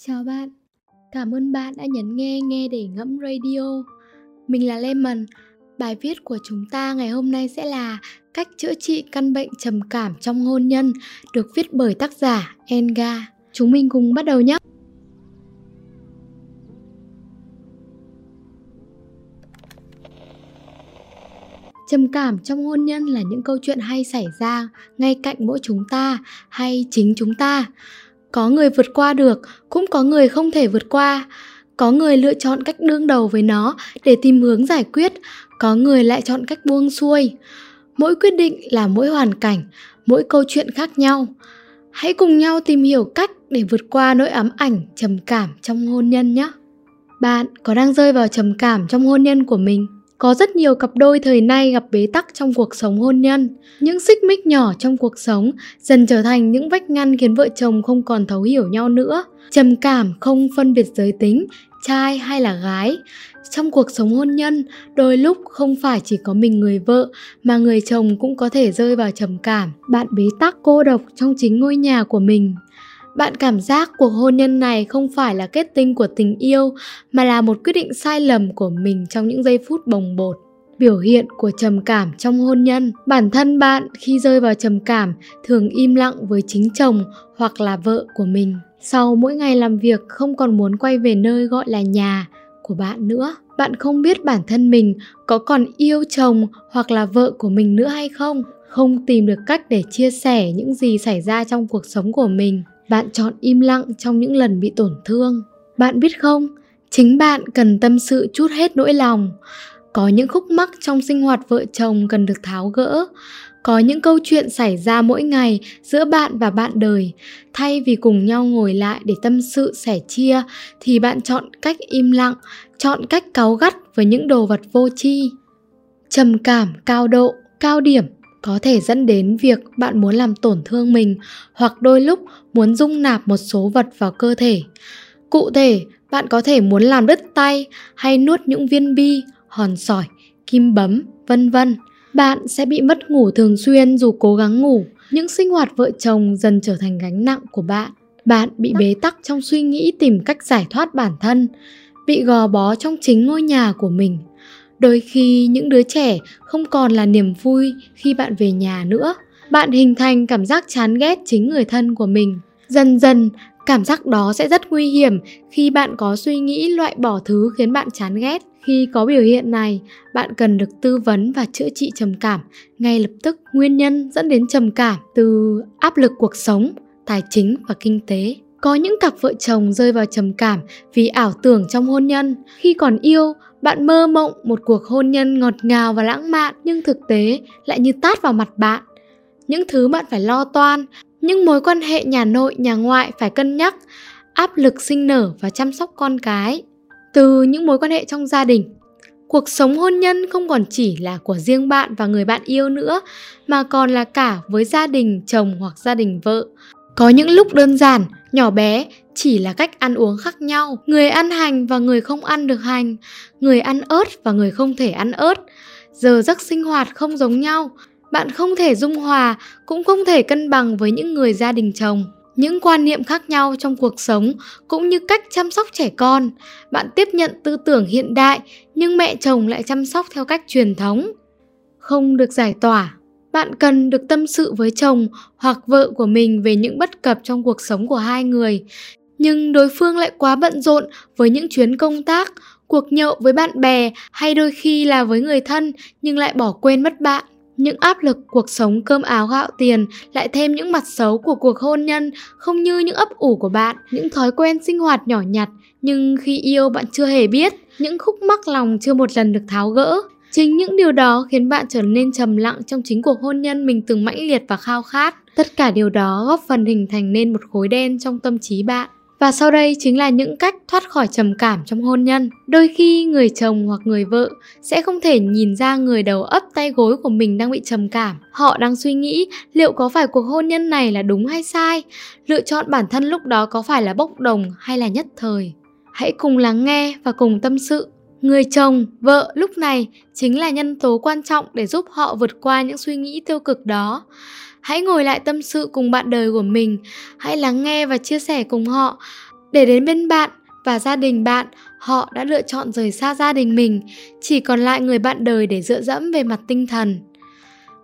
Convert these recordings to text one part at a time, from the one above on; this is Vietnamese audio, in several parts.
Chào bạn, cảm ơn bạn đã nhấn nghe nghe để ngẫm radio. Mình là Lemon, bài viết của chúng ta ngày hôm nay sẽ là cách chữa trị căn bệnh trầm cảm trong hôn nhân được viết bởi tác giả Enga. Chúng mình cùng bắt đầu nhé. Trầm cảm trong hôn nhân là những câu chuyện hay xảy ra ngay cạnh mỗi chúng ta hay chính chúng ta có người vượt qua được, cũng có người không thể vượt qua. Có người lựa chọn cách đương đầu với nó để tìm hướng giải quyết, có người lại chọn cách buông xuôi. Mỗi quyết định là mỗi hoàn cảnh, mỗi câu chuyện khác nhau. Hãy cùng nhau tìm hiểu cách để vượt qua nỗi ám ảnh, trầm cảm trong hôn nhân nhé. Bạn có đang rơi vào trầm cảm trong hôn nhân của mình? Có rất nhiều cặp đôi thời nay gặp bế tắc trong cuộc sống hôn nhân. Những xích mích nhỏ trong cuộc sống dần trở thành những vách ngăn khiến vợ chồng không còn thấu hiểu nhau nữa. Trầm cảm không phân biệt giới tính, trai hay là gái. Trong cuộc sống hôn nhân, đôi lúc không phải chỉ có mình người vợ mà người chồng cũng có thể rơi vào trầm cảm. Bạn bế tắc cô độc trong chính ngôi nhà của mình bạn cảm giác cuộc hôn nhân này không phải là kết tinh của tình yêu, mà là một quyết định sai lầm của mình trong những giây phút bồng bột. Biểu hiện của trầm cảm trong hôn nhân. Bản thân bạn khi rơi vào trầm cảm thường im lặng với chính chồng hoặc là vợ của mình. Sau mỗi ngày làm việc không còn muốn quay về nơi gọi là nhà của bạn nữa. Bạn không biết bản thân mình có còn yêu chồng hoặc là vợ của mình nữa hay không. Không tìm được cách để chia sẻ những gì xảy ra trong cuộc sống của mình bạn chọn im lặng trong những lần bị tổn thương. Bạn biết không, chính bạn cần tâm sự chút hết nỗi lòng. Có những khúc mắc trong sinh hoạt vợ chồng cần được tháo gỡ. Có những câu chuyện xảy ra mỗi ngày giữa bạn và bạn đời. Thay vì cùng nhau ngồi lại để tâm sự, sẻ chia, thì bạn chọn cách im lặng, chọn cách cáu gắt với những đồ vật vô tri. Trầm cảm, cao độ, cao điểm có thể dẫn đến việc bạn muốn làm tổn thương mình hoặc đôi lúc muốn dung nạp một số vật vào cơ thể. Cụ thể, bạn có thể muốn làm đứt tay hay nuốt những viên bi, hòn sỏi, kim bấm, vân vân. Bạn sẽ bị mất ngủ thường xuyên dù cố gắng ngủ. Những sinh hoạt vợ chồng dần trở thành gánh nặng của bạn. Bạn bị bế tắc trong suy nghĩ tìm cách giải thoát bản thân, bị gò bó trong chính ngôi nhà của mình đôi khi những đứa trẻ không còn là niềm vui khi bạn về nhà nữa. Bạn hình thành cảm giác chán ghét chính người thân của mình. Dần dần, cảm giác đó sẽ rất nguy hiểm khi bạn có suy nghĩ loại bỏ thứ khiến bạn chán ghét. Khi có biểu hiện này, bạn cần được tư vấn và chữa trị trầm cảm. Ngay lập tức, nguyên nhân dẫn đến trầm cảm từ áp lực cuộc sống, tài chính và kinh tế. Có những cặp vợ chồng rơi vào trầm cảm vì ảo tưởng trong hôn nhân. Khi còn yêu bạn mơ mộng một cuộc hôn nhân ngọt ngào và lãng mạn nhưng thực tế lại như tát vào mặt bạn. Những thứ bạn phải lo toan, những mối quan hệ nhà nội nhà ngoại phải cân nhắc, áp lực sinh nở và chăm sóc con cái. Từ những mối quan hệ trong gia đình, cuộc sống hôn nhân không còn chỉ là của riêng bạn và người bạn yêu nữa mà còn là cả với gia đình chồng hoặc gia đình vợ. Có những lúc đơn giản, nhỏ bé, chỉ là cách ăn uống khác nhau. Người ăn hành và người không ăn được hành. Người ăn ớt và người không thể ăn ớt. Giờ giấc sinh hoạt không giống nhau. Bạn không thể dung hòa, cũng không thể cân bằng với những người gia đình chồng. Những quan niệm khác nhau trong cuộc sống, cũng như cách chăm sóc trẻ con. Bạn tiếp nhận tư tưởng hiện đại, nhưng mẹ chồng lại chăm sóc theo cách truyền thống. Không được giải tỏa bạn cần được tâm sự với chồng hoặc vợ của mình về những bất cập trong cuộc sống của hai người. Nhưng đối phương lại quá bận rộn với những chuyến công tác, cuộc nhậu với bạn bè hay đôi khi là với người thân nhưng lại bỏ quên mất bạn. Những áp lực cuộc sống cơm áo gạo tiền lại thêm những mặt xấu của cuộc hôn nhân, không như những ấp ủ của bạn, những thói quen sinh hoạt nhỏ nhặt nhưng khi yêu bạn chưa hề biết, những khúc mắc lòng chưa một lần được tháo gỡ chính những điều đó khiến bạn trở nên trầm lặng trong chính cuộc hôn nhân mình từng mãnh liệt và khao khát tất cả điều đó góp phần hình thành nên một khối đen trong tâm trí bạn và sau đây chính là những cách thoát khỏi trầm cảm trong hôn nhân. Đôi khi người chồng hoặc người vợ sẽ không thể nhìn ra người đầu ấp tay gối của mình đang bị trầm cảm. Họ đang suy nghĩ liệu có phải cuộc hôn nhân này là đúng hay sai, lựa chọn bản thân lúc đó có phải là bốc đồng hay là nhất thời. Hãy cùng lắng nghe và cùng tâm sự. Người chồng, vợ lúc này chính là nhân tố quan trọng để giúp họ vượt qua những suy nghĩ tiêu cực đó hãy ngồi lại tâm sự cùng bạn đời của mình hãy lắng nghe và chia sẻ cùng họ Để đến bên bạn và gia đình bạn, họ đã lựa chọn rời xa gia đình mình, chỉ còn lại người bạn đời để dựa dẫm về mặt tinh thần.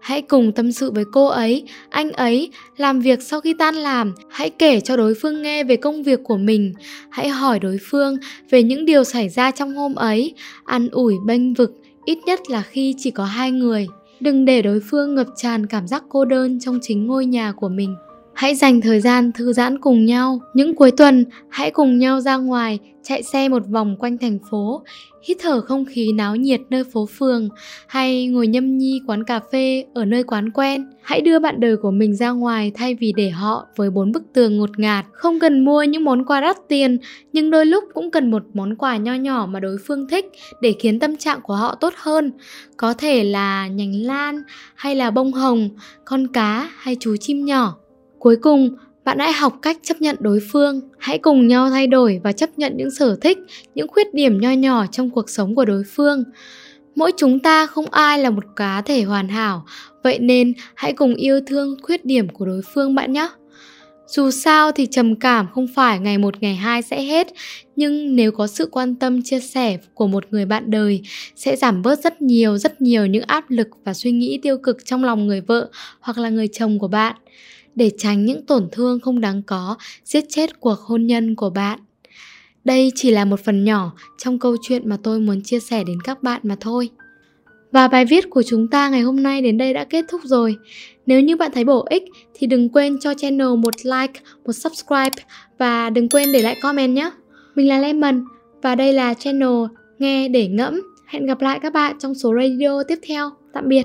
Hãy cùng tâm sự với cô ấy, anh ấy, làm việc sau khi tan làm, hãy kể cho đối phương nghe về công việc của mình, hãy hỏi đối phương về những điều xảy ra trong hôm ấy, ăn ủi bênh vực, ít nhất là khi chỉ có hai người. Đừng để đối phương ngập tràn cảm giác cô đơn trong chính ngôi nhà của mình. Hãy dành thời gian thư giãn cùng nhau. Những cuối tuần, hãy cùng nhau ra ngoài, chạy xe một vòng quanh thành phố, hít thở không khí náo nhiệt nơi phố phường, hay ngồi nhâm nhi quán cà phê ở nơi quán quen. Hãy đưa bạn đời của mình ra ngoài thay vì để họ với bốn bức tường ngột ngạt. Không cần mua những món quà đắt tiền, nhưng đôi lúc cũng cần một món quà nho nhỏ mà đối phương thích để khiến tâm trạng của họ tốt hơn. Có thể là nhành lan, hay là bông hồng, con cá hay chú chim nhỏ. Cuối cùng, bạn hãy học cách chấp nhận đối phương, hãy cùng nhau thay đổi và chấp nhận những sở thích, những khuyết điểm nho nhỏ trong cuộc sống của đối phương. Mỗi chúng ta không ai là một cá thể hoàn hảo, vậy nên hãy cùng yêu thương khuyết điểm của đối phương bạn nhé. Dù sao thì trầm cảm không phải ngày một ngày hai sẽ hết, nhưng nếu có sự quan tâm chia sẻ của một người bạn đời sẽ giảm bớt rất nhiều rất nhiều những áp lực và suy nghĩ tiêu cực trong lòng người vợ hoặc là người chồng của bạn để tránh những tổn thương không đáng có giết chết cuộc hôn nhân của bạn. Đây chỉ là một phần nhỏ trong câu chuyện mà tôi muốn chia sẻ đến các bạn mà thôi. Và bài viết của chúng ta ngày hôm nay đến đây đã kết thúc rồi. Nếu như bạn thấy bổ ích thì đừng quên cho channel một like, một subscribe và đừng quên để lại comment nhé. Mình là Lemon và đây là channel Nghe để ngẫm. Hẹn gặp lại các bạn trong số radio tiếp theo. Tạm biệt.